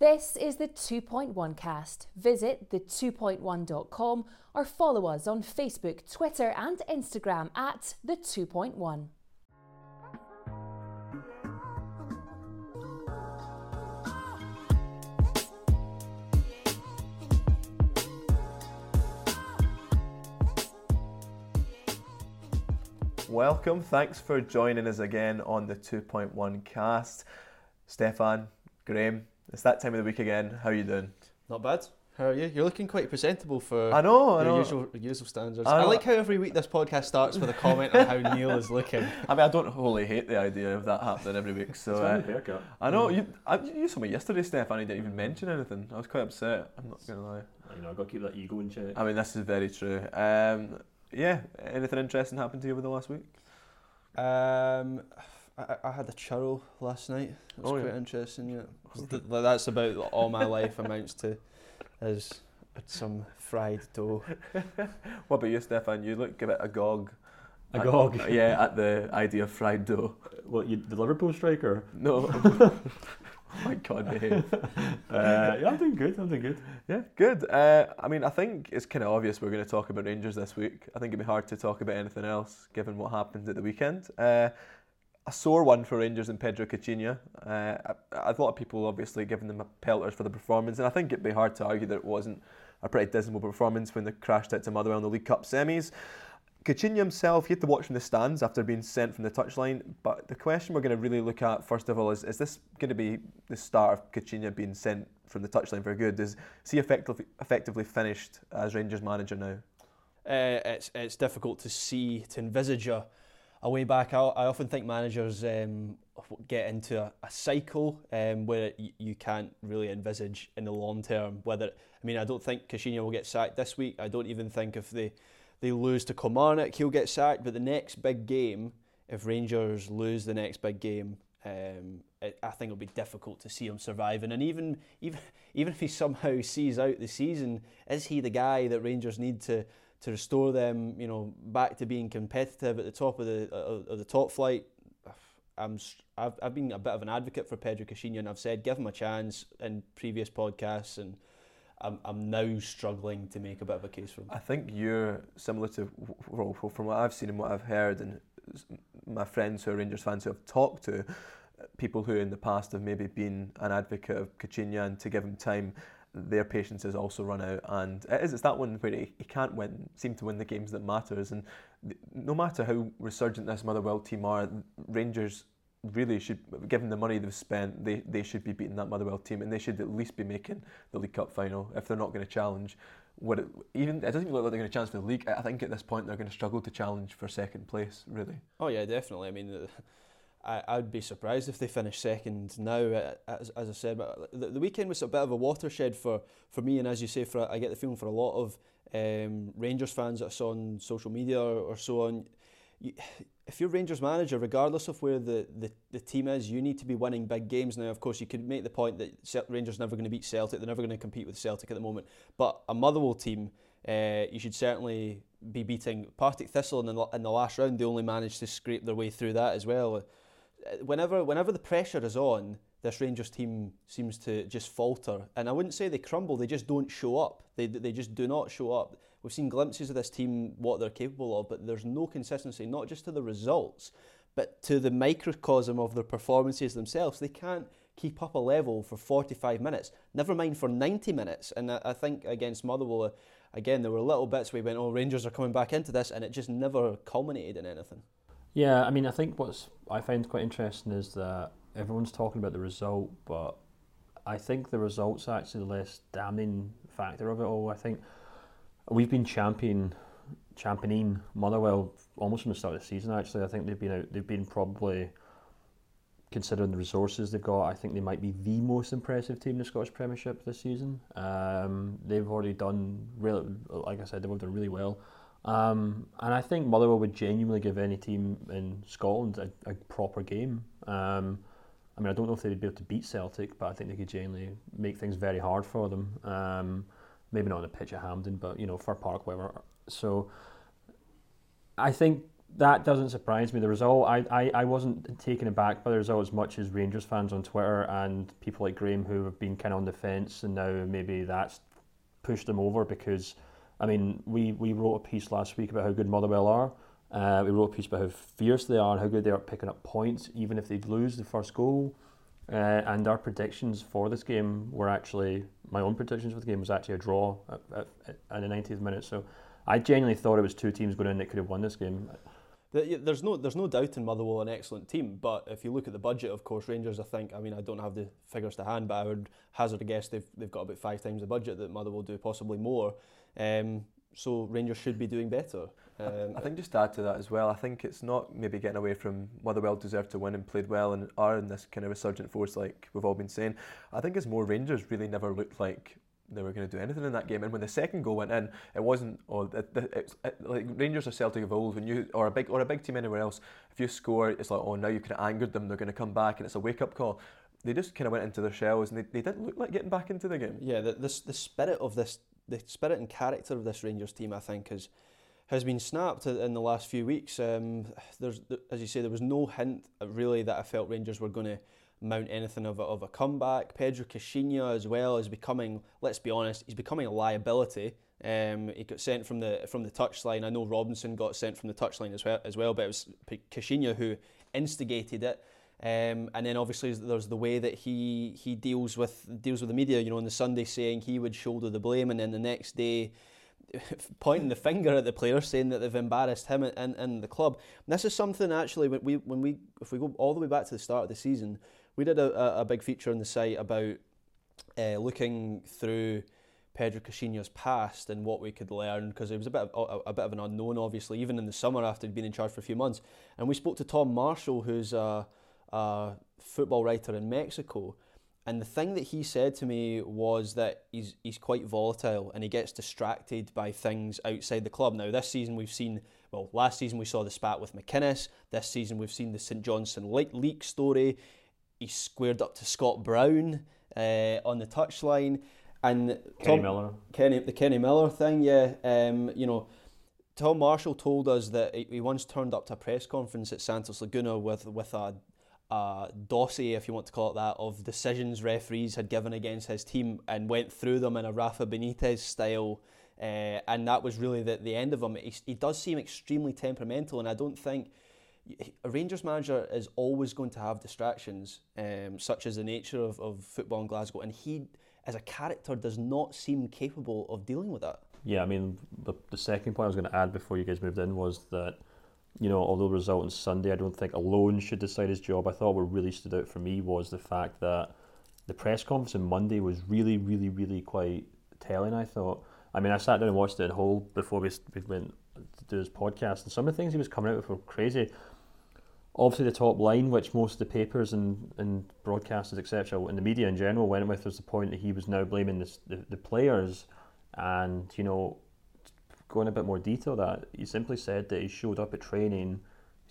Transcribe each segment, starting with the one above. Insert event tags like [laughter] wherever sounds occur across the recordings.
This is the 2.1 cast. Visit the2.1.com or follow us on Facebook, Twitter, and Instagram at the 2.1. Welcome. Thanks for joining us again on the 2.1 cast. Stefan, Graham, it's that time of the week again. How are you doing? Not bad. How are you? You're looking quite presentable for I know, I your know. usual usual standards. I I, like how every week this podcast starts with a comment on how [laughs] Niall is looking. I mean, I don't wholly hate the idea of that happening every week. So uh, haircut. I know you. I, you saw me yesterday, Stefan. You didn't even mention anything. I was quite upset. I'm not gonna lie. You know, I've got to keep that ego in check. I mean, this is very true. Um, yeah. Anything interesting happened to you over the last week? Um, I, I had a churro last night. It was Oh, yeah. quite interesting. Yeah, Th- that's about all my life amounts to is some fried dough. [laughs] What about you, Stefan? You look a bit agog. Agog. At, yeah, at the idea of fried dough. [laughs] What, you, the Liverpool striker? No. oh [laughs] my God, behave. Uh, yeah, I'm doing good. I'm doing good. Yeah, good. Uh, I mean, I think it's kind of obvious we're going to talk about Rangers this week. I think it'd be hard to talk about anything else given what happened at the weekend. Uh, a sore one for Rangers and Pedro Caixinha. Uh, I, I thought people obviously giving them a pelters for the performance, and I think it'd be hard to argue that it wasn't a pretty dismal performance when they crashed out to Motherwell in the League Cup semis. Caixinha himself, he had to watch from the stands after being sent from the touchline. But the question we're going to really look at, first of all, is is this going to be the start of Caixinha being sent from the touchline for good? Is, is he effectively, effectively finished as Rangers manager now? Uh, it's it's difficult to see to envisage a, a way back. I, I often think managers um, get into a, a cycle um, where y- you can't really envisage in the long term whether. I mean, I don't think Caixinha will get sacked this week. I don't even think if they they lose to Kilmarnock he'll get sacked. But the next big game, if Rangers lose the next big game. Um, it, I think it'll be difficult to see him surviving, and even even [laughs] even if he somehow sees out the season, is he the guy that Rangers need to to restore them, you know, back to being competitive at the top of the uh, of the top flight. I'm I've, I've been a bit of an advocate for Pedro Caixinha and I've said give him a chance in previous podcasts and I'm, I'm now struggling to make a bit of a case for him. I think you're similar to well, from what I've seen and what I've heard and my friends who are Rangers fans who have talked to uh, people who in the past have maybe been an advocate of Cacinha and to give him time their patience has also run out. And it is, it's that one where he, he can't win, seem to win the games that matters. And th- no matter how resurgent this Motherwell team are, Rangers really should, given the money they've spent, they, they should be beating that Motherwell team and they should at least be making the League Cup final if they're not going to challenge. What it, even it doesn't even look like they're going to challenge for the league. I think at this point they're going to struggle to challenge for second place. Really, Oh yeah, definitely. I mean, I I'd be surprised if they finish second now. uh, As, as I said, but the, the weekend was a bit of a watershed for, for me, and as you say, for I get the feeling for a lot of um, Rangers fans that I saw on social media or, or so on. You, if you're Rangers manager, regardless of where the, the, the team is, you need to be winning big games now. Of course, you could make the point that Rangers never going to beat Celtic. They're never going to compete with Celtic at the moment. But a Motherwell team, uh, you should certainly be beating Partick Thistle in the, in the last round. They only managed to scrape their way through that as well. Whenever, whenever the pressure is on, this Rangers team seems to just falter. And I wouldn't say they crumble, they just don't show up. They, they just do not show up. We've seen glimpses of this team, what they're capable of, but there's no consistency, not just to the results, but to the microcosm of their performances themselves. They can't keep up a level for 45 minutes, never mind for 90 minutes. And I, I think against Motherwell, uh, again, there were little bits where we went, oh, Rangers are coming back into this, and it just never culminated in anything. Yeah, I mean, I think what's I find quite interesting is that everyone's talking about the result, but I think the result's actually the less damning factor of it all. I think we've been champion, championing Motherwell almost from the start of the season. Actually, I think they've been out, they've been probably considering the resources they've got. I think they might be the most impressive team in the Scottish Premiership this season. Um, they've already done really, like I said, they've done really well. Um, and I think Motherwell would genuinely give any team in Scotland a, a proper game. Um, I mean, I don't know if they'd be able to beat Celtic, but I think they could genuinely make things very hard for them. Um, maybe not on the pitch at Hampden, but you know, Fir Park, whatever. So I think that doesn't surprise me. The result, I, I, I wasn't taken aback by the result as much as Rangers fans on Twitter and people like Graham who have been kind of on the fence, and now maybe that's pushed them over because, I mean, we, we wrote a piece last week about how good Motherwell are. Uh, we wrote a piece about how fierce they are and how good they are at picking up points, even if they lose the first goal. Uh, and our predictions for this game were actually my own predictions for the game was actually a draw at, at, at the 90th minute. So I genuinely thought it was two teams going in that could have won this game. There's no, there's no doubt in Motherwell an excellent team, but if you look at the budget, of course, Rangers, I think, I mean, I don't have the figures to hand, but I would hazard a guess they've, they've got about five times the budget that Motherwell do, possibly more. Um, so Rangers should be doing better. Um, I think just to add to that as well, I think it's not maybe getting away from Motherwell deserved to win and played well and are in this kind of resurgent force like we've all been saying. I think it's more Rangers really never looked like they were going to do anything in that game. And when the second goal went in, it wasn't oh, it, it, it, like Rangers or Celtic of old. When you or a big or a big team anywhere else, if you score, it's like oh now you kind of angered them. They're going to come back, and it's a wake up call. They just kind of went into their shells, and they, they didn't look like getting back into the game. Yeah, the, the the spirit of this, the spirit and character of this Rangers team, I think, is has been snapped in the last few weeks. Um, there's, as you say, there was no hint really that I felt Rangers were going to mount anything of a, of a comeback. Pedro Caixinha as well is becoming, let's be honest, he's becoming a liability. Um, he got sent from the from the touchline. I know Robinson got sent from the touchline as well, as well but it was Caixinha who instigated it. Um, and then obviously there's the way that he he deals with deals with the media. You know, on the Sunday saying he would shoulder the blame, and then the next day [laughs] pointing the finger at the players, saying that they've embarrassed him and, and the club. And this is something actually when we when we if we go all the way back to the start of the season, we did a, a big feature on the site about uh, looking through Pedro Caixinha's past and what we could learn because it was a bit of, a, a, bit of an unknown, obviously, even in the summer after he'd been in charge for a few months. And we spoke to Tom Marshall, who's a, a football writer in Mexico. And the thing that he said to me was that he's he's quite volatile and he gets distracted by things outside the club. Now this season we've seen well last season we saw the spat with McInnes. This season we've seen the St Johnstone leak story he squared up to Scott Brown uh, on the touchline, and Kenny Tom, Miller, Kenny, the Kenny Miller thing, yeah. Um, you know, Tom Marshall told us that he once turned up to a press conference at Santos Laguna with with a, a dossier, if you want to call it that, of decisions referees had given against his team and went through them in a Rafa Benitez style. Uh, and that was really the, the end of him. He, he does seem extremely temperamental, and I don't think a Rangers manager is always going to have distractions, um, such as the nature of, of football in Glasgow, and he, as a character, does not seem capable of dealing with that. Yeah, I mean, the, the second point I was going to add before you guys moved in was that, you know, although the result on Sunday I don't think alone should decide his job, I thought what really stood out for me was the fact that the press conference on Monday was really, really, really quite telling, I thought. I mean, I sat down and watched it in whole before we, we went to do his podcast, and some of the things he was coming out with were crazy obviously the top line, which most of the papers and, and broadcasters, etc., and the media in general went with, was the point that he was now blaming the, the players. And, you know, going a bit more detail that, he simply said that he showed up at training,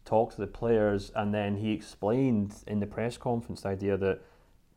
talked to the players, and then he explained in the press conference the idea that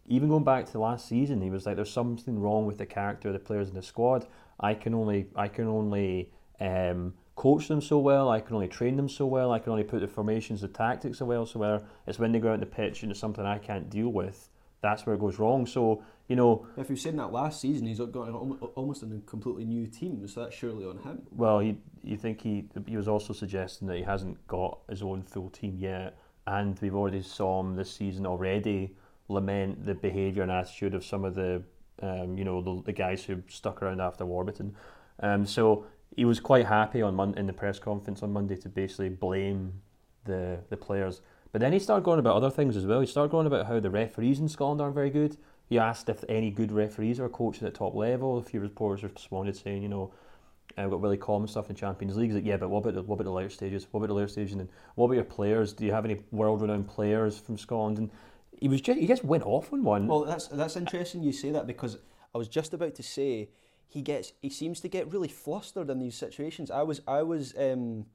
even going back to last season, he was like, "There's something wrong with the character of the players in the squad. I can only, I can only um, coach them so well, I can only train them so well, I can only put the formations, the tactics so well, so where it's when they go out on the pitch and it's something I can't deal with, that's where it goes wrong. So, you know. If you've seen that last season, he's got almost a completely new team, so that's surely on him. Well, he, you think he, he was also suggesting that he hasn't got his own full team yet, and we've already saw him this season already lament the behaviour and attitude of some of the, um, you know, the, the guys who stuck around after Warburton. Um, so he was quite happy on Mon- in the press conference on Monday to basically blame the the players. But then he started going about other things as well. He started going about how the referees in Scotland aren't very good. He asked if any good referees are coaches at top level. A few reporters responded saying, you know, we've got really common stuff in Champions League. He's like, yeah, but what about the, what about the later stages? What about the later stages? And what about your players? Do you have any world-renowned players from Scotland? And he was just he just went off on one. Well, that's that's interesting you say that because I was just about to say he gets he seems to get really flustered in these situations. I was I was um,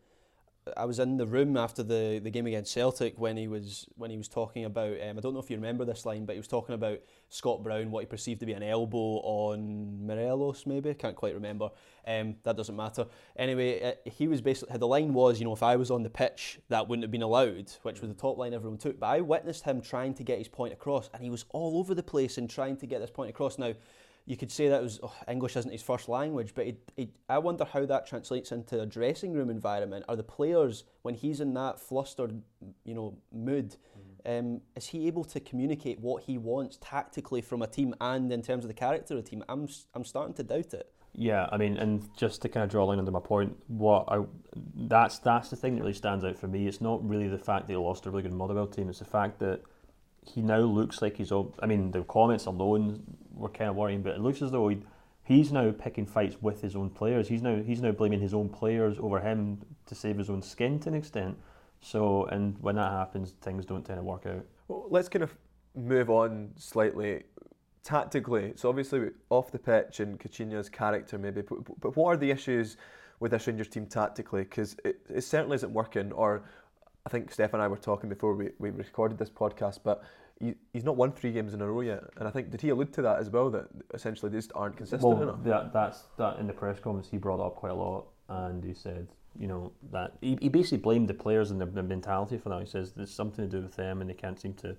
I was in the room after the, the game against Celtic when he was when he was talking about um, I don't know if you remember this line, but he was talking about Scott Brown, what he perceived to be an elbow on Morelos, maybe I can't quite remember. Um, that doesn't matter. Anyway, uh, he was basically the line was, you know, if I was on the pitch, that wouldn't have been allowed, which was the top line everyone took. But I witnessed him trying to get his point across, and he was all over the place in trying to get this point across. Now you could say that was oh, English isn't his first language, but it, it, I wonder how that translates into a dressing room environment. Are the players when he's in that flustered, you know, mood? Mm. Um, is he able to communicate what he wants tactically from a team and in terms of the character of the team? I'm I'm starting to doubt it. Yeah, I mean, and just to kind of draw a line under my point, what I that's that's the thing that really stands out for me. It's not really the fact that he lost a really good Motherwell team. It's the fact that he now looks like he's. I mean, the comments alone were kind of worrying, but it looks as though he, he's now picking fights with his own players. He's now he's now blaming his own players over him to save his own skin to an extent. So, and when that happens, things don't tend to work out. Well, let's kind of move on slightly tactically. So, obviously, off the pitch and Caixinha's character, maybe, but, but what are the issues with this Rangers team tactically? Because it, it certainly isn't working, or I think Steph and I were talking before we, we recorded this podcast, but he, he's not won three games in a row yet. And I think, did he allude to that as well, that essentially they just aren't consistent well, enough? That, that's, that in the press conference, he brought up quite a lot. And he said, you know, that he, he basically blamed the players and their, their mentality for that. He says there's something to do with them and they can't seem to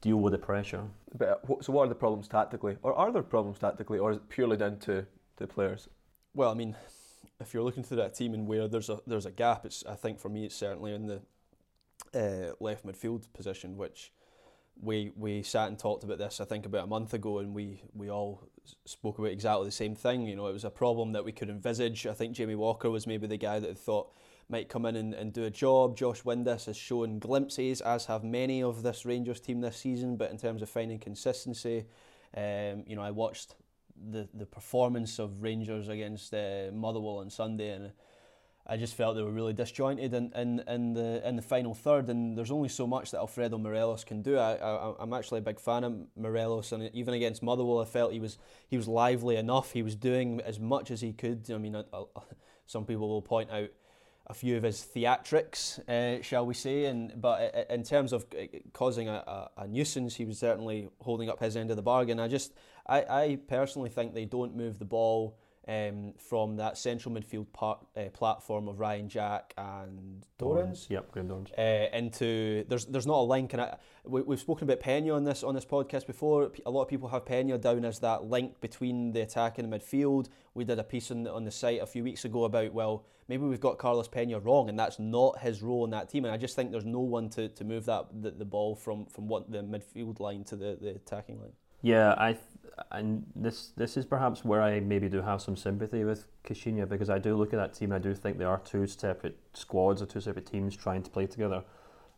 deal with the pressure. But uh, so, what are the problems tactically? Or are there problems tactically, or is it purely down to the players? Well, I mean, if you're looking through that team and where there's a there's a gap, it's I think for me it's certainly in the uh, left midfield position, which we we sat and talked about this I think about a month ago, and we we all spoke about exactly the same thing. You know, it was a problem that we could envisage. I think Jamie Walker was maybe the guy that thought might come in and, and do a job. Josh Windass has shown glimpses, as have many of this Rangers team this season. But in terms of finding consistency, um, you know, I watched the the performance of Rangers against uh, Motherwell on Sunday, and I just felt they were really disjointed in, in, in the in the final third, and there's only so much that Alfredo Morelos can do. I, I am actually a big fan of Morelos, and even against Motherwell, I felt he was he was lively enough. He was doing as much as he could. I mean, [laughs] some people will point out a few of his theatrics, uh, shall we say, and but in terms of causing a, a, a, nuisance, he was certainly holding up his end of the bargain. I just I, I personally think they don't move the ball um, from that central midfield part, uh, platform of Ryan Jack and Dorrans. Yep, Graham Dorrans. Uh, into there's there's not a link, and I, we, we've spoken about Pena on this on this podcast before. A lot of people have Pena down as that link between the attack and the midfield. We did a piece on the, on the site a few weeks ago about well maybe we've got Carlos Pena wrong, and that's not his role in that team. And I just think there's no one to, to move that the, the ball from from what the midfield line to the, the attacking line. Yeah, I and this this is perhaps where I maybe do have some sympathy with Caixinha because I do look at that team and I do think they are two separate squads or two separate teams trying to play together.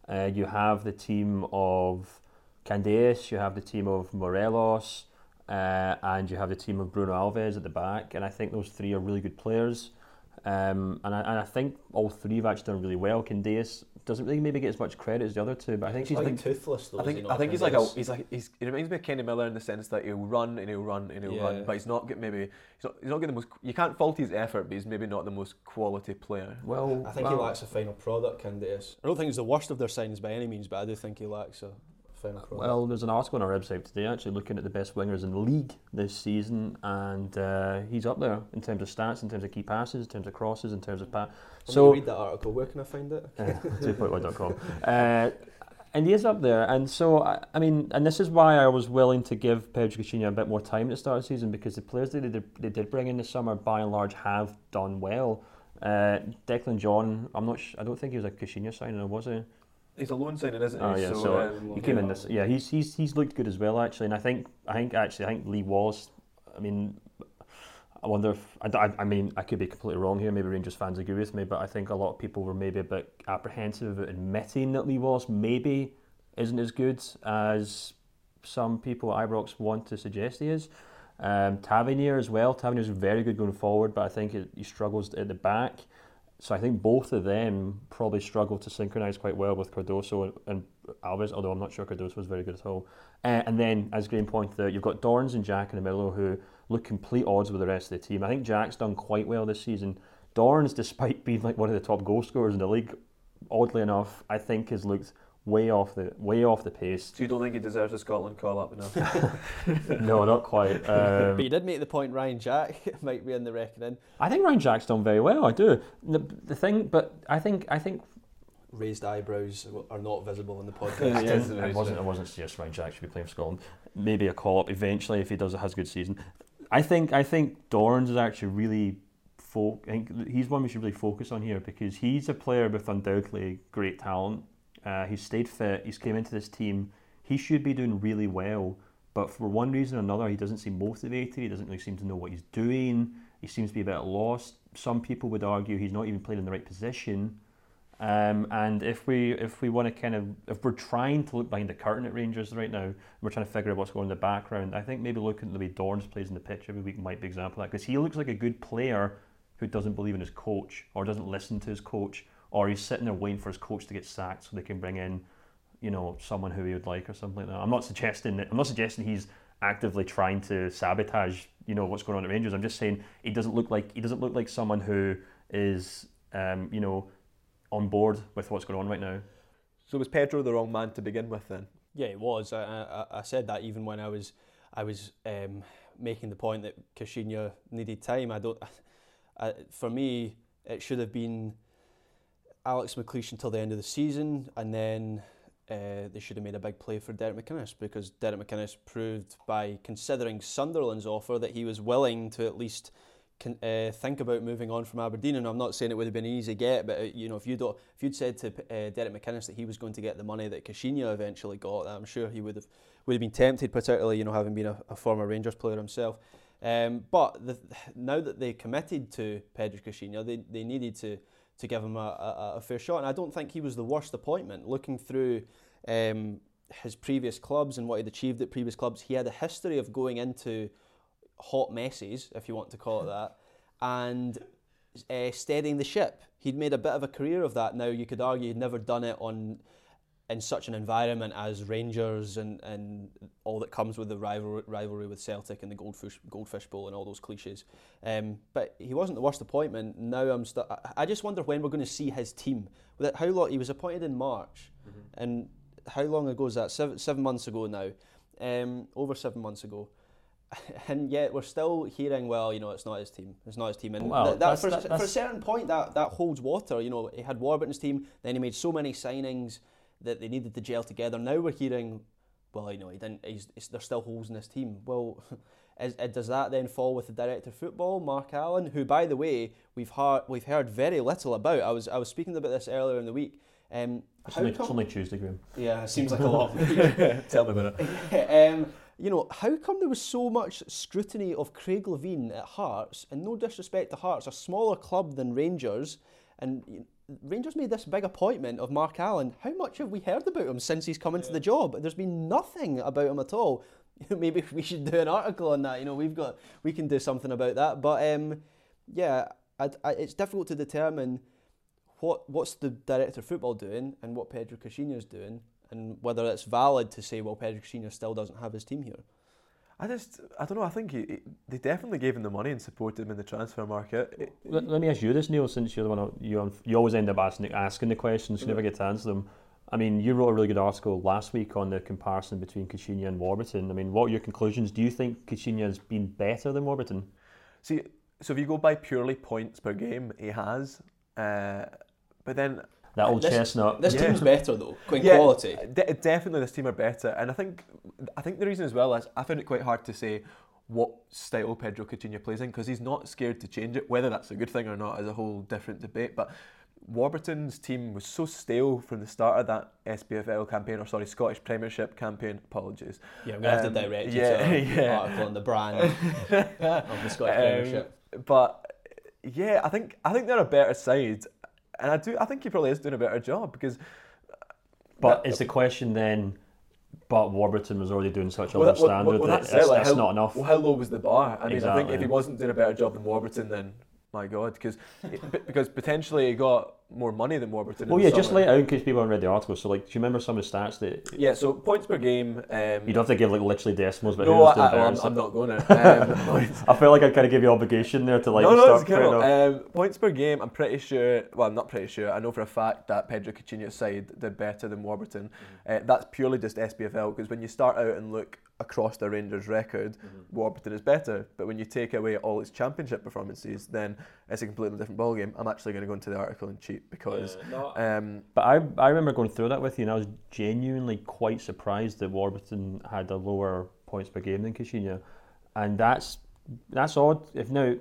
Uh, you have the team of Candeias, you have the team of Morelos, uh, and you have the team of Bruno Alves at the back, and I think those three are really good players. Um, and, I, and I think all three have actually done really well. Candeias doesn't really maybe get as much credit as the other two, but I think he's, he's like toothless. Though, I think he I think he's like a he's like he's he reminds me of Kenny Miller in the sense that he'll run and he'll run and he'll yeah. run, but he's not get maybe he's not he's not getting the most. You can't fault his effort, but he's maybe not the most quality player. Well, I think well, he lacks a final product. Candeias. I don't think he's the worst of their signings by any means, but I do think he lacks a final. Well, there's an article on our website today actually looking at the best wingers in the league this season, and uh, he's up there in terms of stats, in terms of key passes, in terms of crosses, in terms of pass. So read that article. Where can I find it? Uh, [laughs] 2.1.com. uh, and he is up there, and so I, I, mean, and this is why I was willing to give Pedro Caixinha a bit more time at the start of the season because the players that they did, they did bring in this summer, by and large, have done well. Uh, Declan John, I'm not. Sh- I don't think he was a Caixinha signing, was he? He's a loan signing, isn't he? Oh yeah, so, so um, he came in this. Yeah, he's he's he's looked good as well actually, and I think I think actually I think Lee Wallace. I mean, I wonder if I, I, mean I could be completely wrong here. Maybe Rangers fans agree with me, but I think a lot of people were maybe a bit apprehensive about admitting that Lee Wallace maybe isn't as good as some people at Ibrox want to suggest he is. Um, Tavernier as well. Tavernier is very good going forward, but I think it, he struggles at the back. So I think both of them probably struggled to synchronise quite well with Cardoso and, and, Alves, although I'm not sure Cardoso was very good at all. Uh, and then, as Graham pointed out, you've got Dorrans and Jack in the middle who look complete odds with the rest of the team. I think Jack's done quite well this season. Dorrans, [laughs] despite being like one of the top goal scorers in the league, oddly enough, I think has looked way off the way off the pace. So you don't think he deserves a Scotland call up enough? [laughs] no, not quite. Um, but you did make the point Ryan Jack [laughs] might be in the reckoning. I think Ryan Jack's done very well. I do. The, the thing, but I think I think raised eyebrows are not visible in the [laughs] podcast. yes, I wasn't. I wasn't suggesting Ryan Jack should be playing for Scotland. Maybe a call up eventually if he does has a good season. I think I think Dorrans is actually really. Fo- I think he's one we should really focus on here because he's a player with undoubtedly great talent. Uh, he's stayed fit. He's came into this team. He should be doing really well, but for one reason or another, he doesn't seem motivated. He doesn't really seem to know what he's doing. He seems to be a bit lost. Some people would argue he's not even playing in the right position. Um, and if we if we want to kind of if we're trying to look behind the curtain at Rangers right now, we're trying to figure out what's going on in the background. I think maybe looking at the way Dorrans plays in the pitch every week might be example of that because he looks like a good player who doesn't believe in his coach or doesn't listen to his coach or he's sitting there waiting for his coach to get sacked so they can bring in, you know, someone who he would like or something like that. I'm not suggesting that. I'm not suggesting he's actively trying to sabotage, you know, what's going on at Rangers. I'm just saying he doesn't look like he doesn't look like someone who is, um, you know on board with what's going on right now. So was Pedro the wrong man to begin with then? Yeah, it was. I, I, I said that even when I was I was um, making the point that Caixinha needed time. I don't. [laughs] I, for me, it should have been Alex McLeish until the end of the season, and then uh, they should have made a big play for Derek McInnes because Derek McInnes proved by considering Sunderland's offer that he was willing to at least uh, think about moving on from Aberdeen. And I'm not saying it would have been an easy get, but uh, you know, if you'd if you'd said to uh, Derek McInnes that he was going to get the money that Caixinha eventually got, I'm sure he would have would have been tempted, particularly you know having been a, a former Rangers player himself. Um, but the, now that they committed to Pedro Caixinha, they, they needed to to give him a, a, a, fair shot. And I don't think he was the worst appointment. Looking through um, his previous clubs and what he'd achieved at previous clubs, he had a history of going into hot messes, if you want to call it [laughs] that, and uh, steadying the ship. He'd made a bit of a career of that. Now you could argue he'd never done it on in such an environment as Rangers and, and all that comes with the rivalry, rivalry with Celtic and the Goldfish Goldfish Bowl and all those cliches. Um, but he wasn't the worst appointment. Now I'm st- I just wonder when we're going to see his team. How long he was appointed in March, mm-hmm. and how long ago is that? Seven, seven months ago now. Um, over seven months ago. [laughs] and yet we're still hearing, well, you know, it's not his team. It's not his team. And well, that, that, for, that, for, a certain point, that, that holds water. You know, he had Warburton's team, then he made so many signings that they needed to gel together. Now we're hearing, well, you know, he didn't. He's, he's, there's still holes in his team. Well, [laughs] is, does that then fall with the director of football, Mark Allen, who, by the way, we've heard we've heard very little about. I was I was speaking about this earlier in the week. Um, it's, only, come, it's only Tuesday, Graham. Yeah, it seems like a lot. [laughs] [laughs] Tell me about it. um, you know, how come there was so much scrutiny of Craig Levein at Hearts? And no disrespect to Hearts, a smaller club than Rangers, and Rangers made this big appointment of Mark Allen. How much have we heard about him since he's come into yeah. the job? There's been nothing about him at all. [laughs] Maybe we should do an article on that. You know, we've got we can do something about that. But um, yeah, I, I, it's difficult to determine what what's the director of football doing and what Pedro Caixinha is doing and whether it's valid to say, well, Pedro Caixinha still doesn't have his team here. I just, I don't know. I think he, he, they definitely gave him the money and supported him in the transfer market. Let, let me ask you this, Niall, since you're the one you you always end up asking asking the questions, you never get to answer them. I mean, you wrote a really good article last week on the comparison between Caixinha and Warburton. I mean, what are your conclusions? Do you think Caixinha has been better than Warburton? See, so if you go by purely points per game, he has. Uh, but then that old this, chestnut. This yeah. team's better though, [laughs] in yeah, quality. De- definitely, this team are better, and I think I think the reason as well is I found it quite hard to say what style Pedro Caixinha plays in because he's not scared to change it. Whether that's a good thing or not is a whole different debate. But Warburton's team was so stale from the start of that SPFL campaign, or sorry, Scottish Premiership campaign. Apologies. Yeah, we have um, to direct you yeah, to [laughs] yeah. article on the brand of [laughs] the Scottish um, Premiership. But yeah, I think I think they're a better side, and I do. I think he probably is doing a better job because. Uh, but that, is the question then? But Warburton was already doing such a well, low standard well, well, that that's, that's how, not enough. Well, how low was the bar? I mean, exactly. I think if he wasn't doing a better job than Warburton, then my God, because because potentially he got more money than Warburton. Well, yeah, just lay it out in case people haven't read the article. So, like, do you remember some of the stats that Yeah, so points per game. Um, you'd have to give like literally decimals? But no, I, I, I'm, and? I'm not going [laughs] to. Um, I [laughs] feel like I kind of give you obligation there to like no, no, start cool. Um, points per game. I'm pretty sure. Well, I'm not pretty sure. I know for a fact that Pedro Caixinha's side did better than Warburton. Mm-hmm. Uh, that's purely just SPFL because when you start out and look across the Rangers' record, Mm-hmm. Warburton is better. But when you take away all its championship performances, then it's a completely different ballgame. I'm actually going to go into the article and cheat because. Um, But I, I remember going through that with you, and I was genuinely quite surprised that Warburton had a lower points per game than Caixinha, and that's that's odd. If now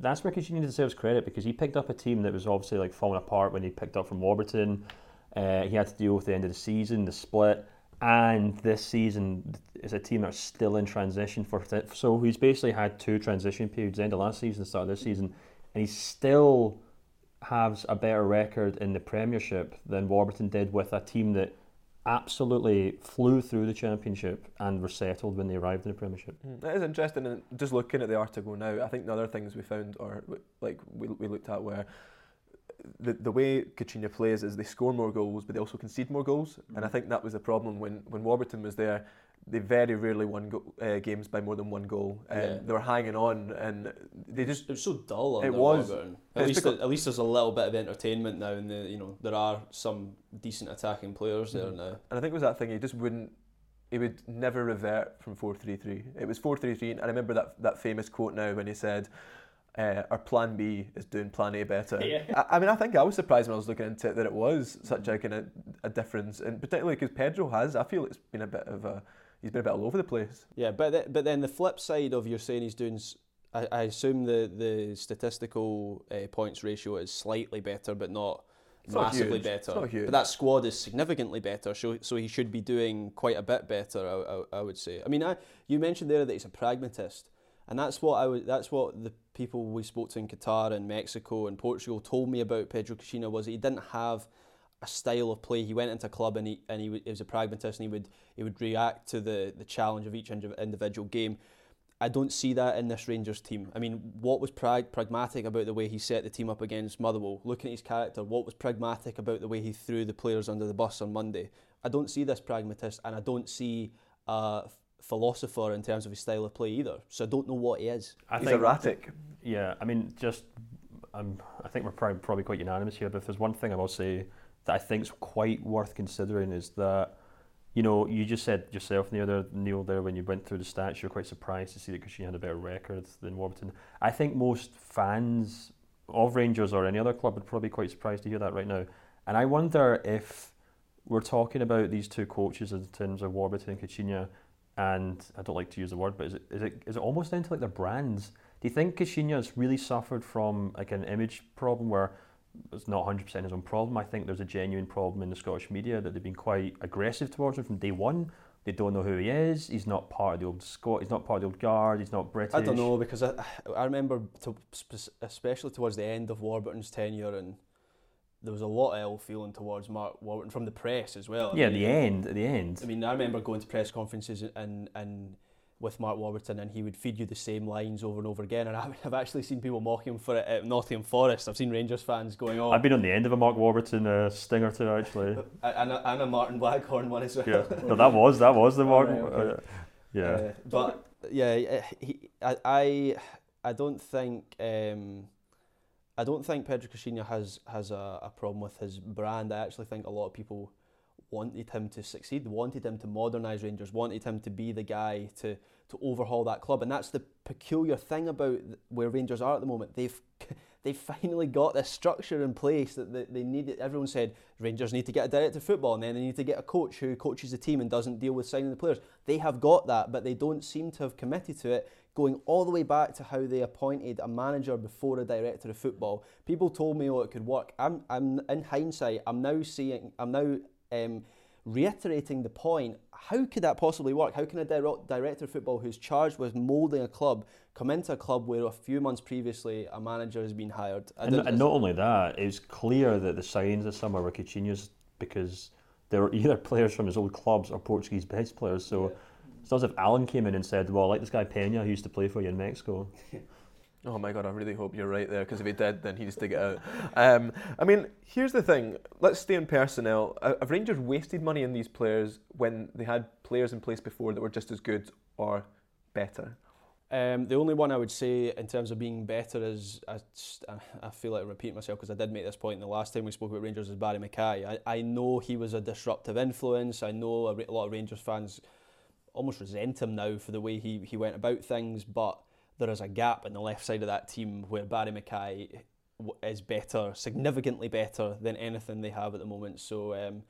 that's where Caixinha deserves credit because he picked up a team that was obviously like falling apart when he picked up from Warburton. Uh, he had to deal with the end of the season, the split, and this season is a team that's still in transition for. So he's basically had two transition periods: the end of last season, the start of this season, and he's still has a better record in the Premiership than Warburton did with a team that absolutely flew through the Championship and were settled when they arrived in the Premiership. Hmm, it is interesting, and just looking at the article now, I think the other things we found, or like we, we looked at, were the the way Caixinha plays is they score more goals, but they also concede more goals, hmm. and I think that was the problem when when Warburton was there. They very rarely won go- uh, games by more than one goal, and Yeah. they were hanging on, and they just It was so dull. It was. Warburton. It's At least, because- at least there's a little bit of entertainment now, and the you know there are some decent attacking players there Mhm. now. And I think it was that thing, he just wouldn't, he would never revert from 4 3 3. It was 4 3 3, and I remember that, that famous quote now when he said, uh, Our plan B is doing plan A better. Yeah. I, I mean, I think I was surprised when I was looking into it that it was such a kind of a difference, and particularly because Pedro has, I feel it's been a bit of a, he's been a bit all over the place. Yeah, but th- but then the flip side of you're saying he's doing, s- I, I assume the the statistical uh, points ratio is slightly better, but not It's massively better. Not huge. But that squad is significantly better, so so he should be doing quite a bit better. I, I, I would say. I mean, I, you mentioned there that he's a pragmatist, and that's what I. That's what the people we spoke to in Qatar and Mexico and Portugal told me about Pedro Caixinha was he didn't have a style of play. He went into a club and he and he, w- he was a pragmatist and he would he would react to the the challenge of each indi- individual game. I don't see that in this Rangers team. I mean, what was prag- pragmatic about the way he set the team up against Motherwell? Looking at his character, what was pragmatic about the way he threw the players under the bus on Monday? I don't see this pragmatist, and I don't see a philosopher in terms of his style of play either. So I don't know what he is. I he's think, erratic. yeah, I mean, just um, I think we're probably, probably quite unanimous here. But if there's one thing I will say that I think is quite worth considering is that you know you just said yourself Niall there, when you went through the stats, you're quite surprised to see that Caixinha had a better record than Warburton. I think most fans of Rangers or any other club would probably be quite surprised to hear that right now. And I wonder if we're talking about these two coaches in terms of Warburton and Caixinha, and I don't like to use the word, but is it is it is it almost down to like their brands? Do you think Caixinha has really suffered from like an image problem where it's not 100% his own problem? I think there's a genuine problem in the Scottish media that they've been quite aggressive towards him from day one. They don't know who he is. He's not part of the old Scot. He's not part of the old guard. He's not British. I don't know because I, I remember to, especially towards the end of Warburton's tenure and there was a lot of ill feeling towards Mark Warburton from the press as well. I Yeah, at mean, the end. At the end. I mean, I remember going to press conferences and and with Mark Warburton, and he would feed you the same lines over and over again. And [laughs] I've actually seen people mocking him for it at Nottingham Forest. I've seen Rangers fans going on. I've been on the end of a Mark Warburton uh, sting or two actually. and, a, and a Martin Blackhorn one as well. yeah, no, that was that was the [laughs] Oh, Mark. right, okay. uh, yeah. Uh, but yeah, he, I, I, I don't think, um, I don't think Pedro Caixinha has has a, a problem with his brand. I actually think a lot of people wanted him to succeed, wanted him to modernise Rangers, wanted him to be the guy to to overhaul that club, and that's the peculiar thing about where Rangers are at the moment. They've they've finally got this structure in place that they, they need. Everyone said Rangers need to get a director of football, and then they need to get a coach who coaches the team and doesn't deal with signing the players. They have got that, but they don't seem to have committed to it. Going all the way back to how they appointed a manager before a director of football, people told me, "Oh, it could work." I'm, I'm in hindsight, I'm now seeing, I'm now um, reiterating the point. How could that possibly work? How can a dir- director of football who's charged with moulding a club come into a club where a few months previously a manager has been hired? And, and not only that, it's clear that the signs this summer were Caixinha's because they were [laughs] either players from his old clubs or Portuguese best players. So it's not as if Allen came in and said, "Well, I like this guy Pena who used to play for you in Mexico." [laughs] Oh my god, I really hope you're right there because if he did, then he just dig it out. Um, I mean, here's the thing. Let's stay on personnel. Have Rangers wasted money on these players when they had players in place before that were just as good or better? Um, the only one I would say in terms of being better is I, I- I feel like I'm repeating myself because I did make this point the last time we spoke about Rangers is Barrie McKay. I, I know he was a disruptive influence. I know a, a lot of Rangers fans almost resent him now for the way he, he went about things, but there is a gap in the left side of that team where Barrie McKay is better, significantly better than anything they have at the moment. So um,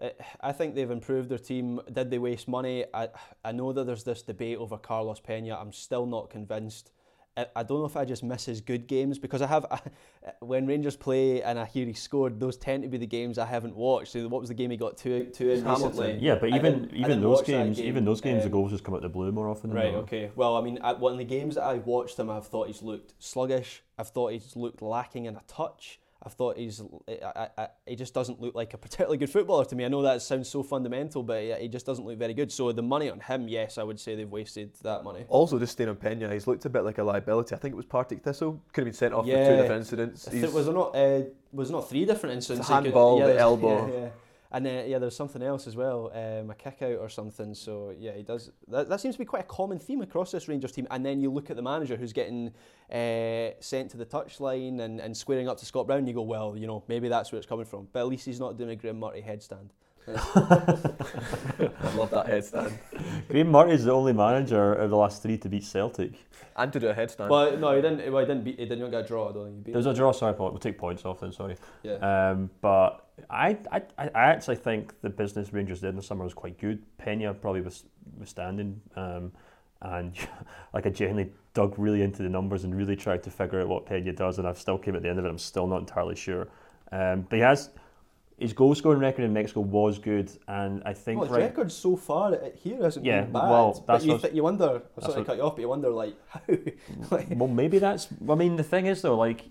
uh, I think they've improved their team. Did they waste money? I I know that there's this debate over Carlos Pena. I'm still not convinced. I, I don't know if I just miss his good games because I have [laughs] when Rangers play and I hear he scored. Those tend to be the games I haven't watched. So what was the game he got two two in Hamilton. recently? Yeah, but even even those games, game. even those games, the Um, goals just come out the blue more often. Than Right. not. Okay. Well, I mean, I, one of the games that I've watched him, I've thought he's looked sluggish. I've thought he's looked lacking in a touch. I've thought he's I, I, he just doesn't look like a [laughs] particularly good footballer to me. I know that sounds so fundamental, but he, he just doesn't look very good. So the money on him, yes, I would say they've wasted that money. Also, just staying on Pena, he's looked a bit like a liability. I think it was Partick Thistle. Could have been sent off for two different incidents. He's- was there not uh, was there not three different incidents? The He could- handball, the elbow. yeah, yeah. And uh, yeah, there's something else as well, um, a kick out or something. So yeah, he does. That, that, seems to be quite a common theme across this Rangers team. And then you look at the manager who's getting uh, sent to the touchline and, and squaring up to Scott Brown. You go, well, you know, maybe that's where it's coming from. But at least he's not doing a Grim Murray headstand. I love that headstand. Graham Murray's the only manager of the last three to beat Celtic. And to do a headstand. Well, no, he didn't. Well, he didn't beat. He didn't get a draw. I don't think he beat. There's him. a draw. Sorry, Paul. We'll take points off then. Sorry. yeah. Um, but I, I, I actually think the business Rangers did in the summer was quite good. Pena probably was withstanding, um, and [laughs] like I genuinely dug really into the numbers and really tried to figure out what Pena does, and I've still came at the end of it. I'm still not entirely sure. Um, but he has his goal scoring record in Mexico was good, and I think Well, his right. record so far at- here hasn't Yeah, been bad. well, but that's you, th- you wonder. Oh, I'm that's sorry to cut you off, but you wonder like [laughs] how. like, well, maybe that's. I mean, the thing is though, like,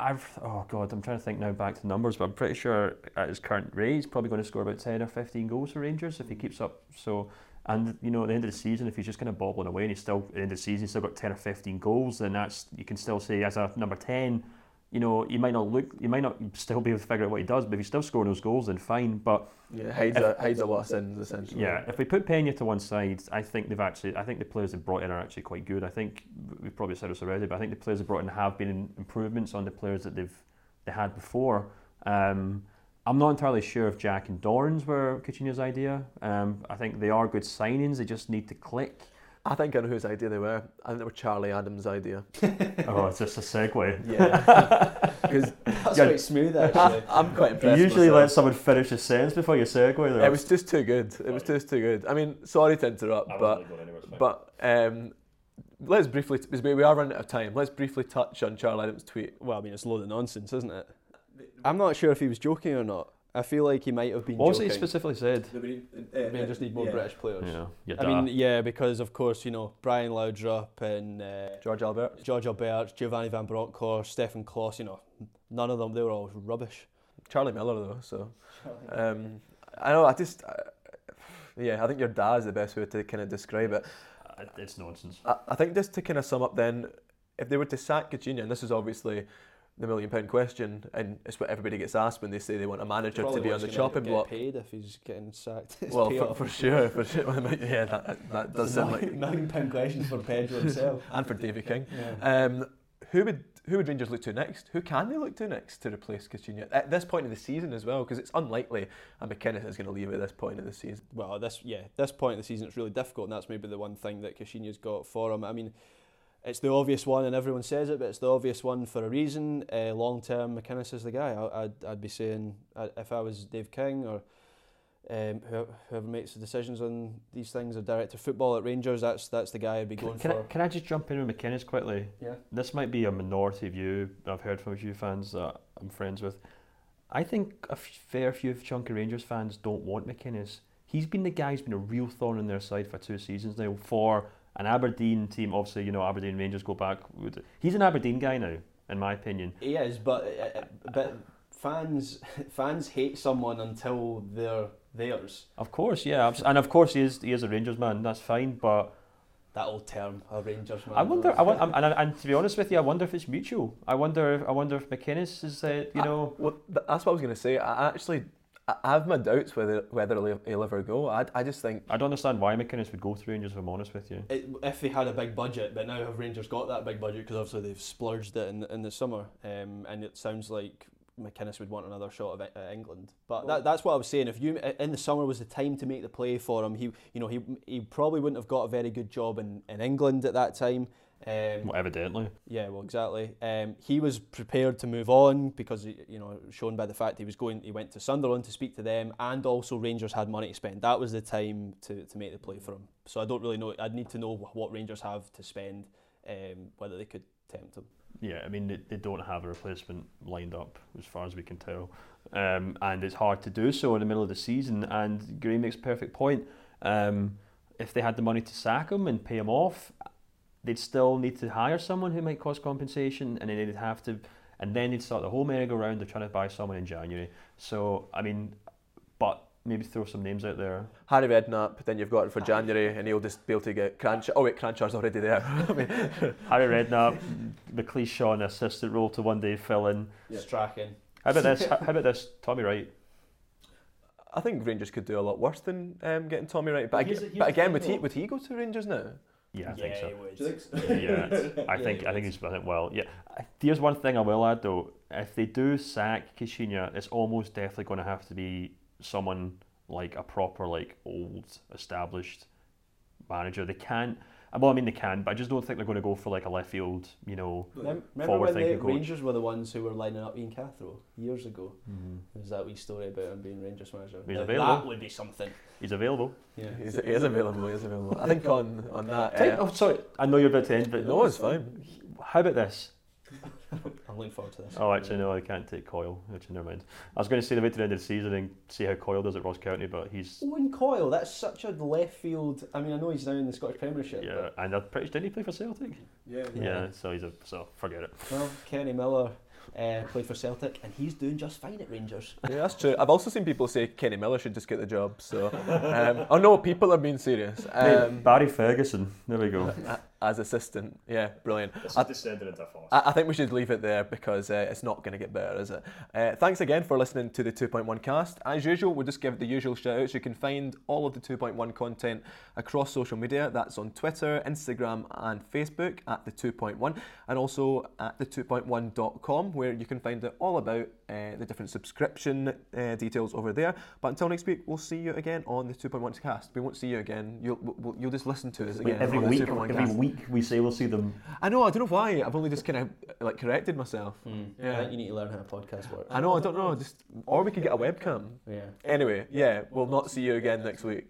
I've. Oh God, I'm trying to think now back to numbers, but I'm pretty sure at his current rate, he's probably going to score about ten or fifteen goals for Rangers if he keeps up. So, and you know, at the end of the season, if he's just kind of bobbling away and he's still at the end of the season, he's still got ten or fifteen goals, then that's you can still say as a number ten. You know, he might not look, you might not still be able to figure out what he does, but if he's still scoring those goals, then fine. But yeah, hides a, hides a lot of sins, essentially. yeah, if we put Pena to one side, I think they've actually, I think the players they've brought in are actually quite good. I think we've probably said this already, but I think the players they've brought in have been improvements on the players that they've they had before. Um, I'm not entirely sure if Jack and Dorrans were Caixinha's idea. Um, I think they are good signings. They just need to click. I think I know whose idea they were. I think they were Charlie Adam's idea. [laughs] oh, it's just a segue. Yeah. Because [laughs] that's Yeah. quite smooth [laughs] actually. I'm quite You impressed. usually myself. let someone finish a sentence before you segue. There. It was just too good. It was just too good. I mean, sorry to interrupt, but but um, let's briefly because we we are running out of time. Let's briefly touch on Charlie Adam's tweet. well, I mean, it's a load of nonsense, isn't it? I'm not sure if he was joking or not. I feel like he might have been what was it joking. he specifically said? We just need more British players. Yeah, you I mean, yeah, because of course, you know, Brian Laudrup and uh, Jörg Albertz. Jörg Albertz, Giovanni Van Bronckhorst, Stefan Klos, you know, none of them, they were all rubbish. Charlie Miller though. So um, I know. I just uh, yeah. I think your dad is the best way to kind of describe it. Uh, it's nonsense. I, I think just to kind of sum up then, if they were to sack Caixinha, and this is obviously the million pound question, and it's what everybody gets asked when they say they want a manager to be on the chopping block. paid if he's getting sacked. [laughs] Well, for, for sure, for sure. [laughs] yeah, that, that does sound like. nine pound questions for Pedro [laughs] himself. And for David King. Yeah. Um, who would who would Rangers look to next? Who can they look to next to replace Caixinha at this point in the season as well? Because it's unlikely a McInnes is going to leave at this point in the season. Well, this yeah, this point of the season it's really difficult, and that's maybe the one thing that Caixinha's got for him. I mean, it's the obvious one, and everyone says it, but it's the obvious one for a reason. Uh, Long term, McInnes is the guy. I, I'd, I'd be saying uh, if I was Dave King or um, whoever, whoever makes the decisions on these things, or director of football at Rangers, that's that's the guy I'd be going Can, I, for. can I just jump in with McInnes quickly? Yeah. This might be a minority view I've heard from a few fans that I'm friends with. I think a f- fair few chunk of Rangers fans don't want McInnes. He's been the guy who's been a real thorn in their side for two seasons now for an Aberdeen team. Obviously, you know, Aberdeen Rangers go back. He's an Aberdeen guy now, in my opinion. He is, but uh, uh, but fans [laughs] fans hate someone until they're theirs. Of course, yeah. And of course, he is, he is a Rangers man. That's fine. But that old term, a Rangers man. I wonder. I want, and, and, and to be honest with you, I wonder if it's mutual. I wonder. If, I wonder if McInnes is, uh, you I- know. Well, that's what I was going to say. I actually, I I have my doubts whether whether he'll, he'll ever go. I, I just think I don't understand why McInnes would go to Rangers. If I'm honest with you. It, if they had a big budget, but now have Rangers got that big budget because obviously they've splurged it in, in the summer, um, and it sounds like McInnes would want another shot of England. But that, that's what I was saying. If you in the summer was the time to make the play for him, he you know he he probably wouldn't have got a very good job in, in England at that time. Um, Well, evidently. yeah, well, exactly. Um, he was prepared to move on because, you know, shown by the fact he was going, he went to Sunderland to speak to them, and also Rangers had money to spend. That was the time to, to make the play for him. So I don't really know. I'd need to know what Rangers have to spend, um, whether they could tempt him. Yeah, I mean they, they don't have a replacement lined up as far as we can tell, um, and it's hard to do so in the middle of the season. And Gray makes a perfect point. Um, if they had the money to sack him and pay him off, they'd still need to hire someone who might cost compensation, and then they'd have to, and then they'd start the whole merry-go-round of trying to buy someone in January. So I mean, but maybe throw some names out there. Harry Redknapp, then you've got it for January, and he'll just be able to get Cranch. Oh wait, Kranjcar's already there. [laughs] I mean, [laughs] Harry Redknapp, McLeish Shaw, an assistant role to one day fill in. Strachan. How about this? How about this? Tommy Wright. I think Rangers could do a lot worse than um, getting Tommy Wright. But, Here's ag- here's but again, would he would he go to Rangers now? Yeah, I think so. he would. yeah, [laughs] I think I think he's done it well. Yeah, I- here's one thing I will add though: if they do sack Caixinha, it's almost definitely going to have to be someone like a proper, like old, established manager. They can't. Well, I mean they can, but I just don't think they're going to go for like a left field, you know. Remem- Remember when the Forward-thinking coach. Rangers were the ones who were lining up Ian Cathro years ago? There's that wee story about him being Rangers manager. He's Now, available. That would be something. He's available. Yeah. He's, he is available. He is available. I think on on that. Take- Uh, oh, sorry, I know you're about to end, but no, it's fine. How about this? [laughs] I'm looking forward to this. Oh, actually, no, I can't take Coyle. Actually, never mind. I was going to say the way to the end of the season and see how Coyle does at Ross County, but he's Owen Coyle, that's such a left field. I mean, I know he's now in the Scottish Premiership. yeah, and I'm pretty didn't he play for Celtic? Yeah. Yeah, so he's a so forget it. Well, Kenny Miller uh, played for Celtic, and he's doing just fine at Rangers. [laughs] Yeah, that's true. I've also seen people say Kenny Miller should just get the job. So, um, oh no, people are being serious. Um, Barry Ferguson. There we go. [laughs] as assistant, yeah, brilliant. I, descended into. I I think we should leave it there because uh, it's not going to get better, is it? Uh, thanks again for listening to the 2.1 cast. As usual, we'll just give the usual shout outs. You can find all of the 2.1 content across social media. That's on Twitter, Instagram, and Facebook at the 2.1, and also at the 2.1.com, where you can find out all about uh, the different subscription uh, details over there. But until next week, we'll see you again on the 2.1 cast. We won't see you again. You'll, we'll, you'll just listen to us again. every week, 2.1 every cast. Week we say we'll see them. I know. I don't know why. I've only just kind of like corrected myself. Hmm. I think you need to learn how a podcast works. I know. I don't know. Just or we could get a webcam. Yeah. Anyway, yeah, we'll not see you again next week.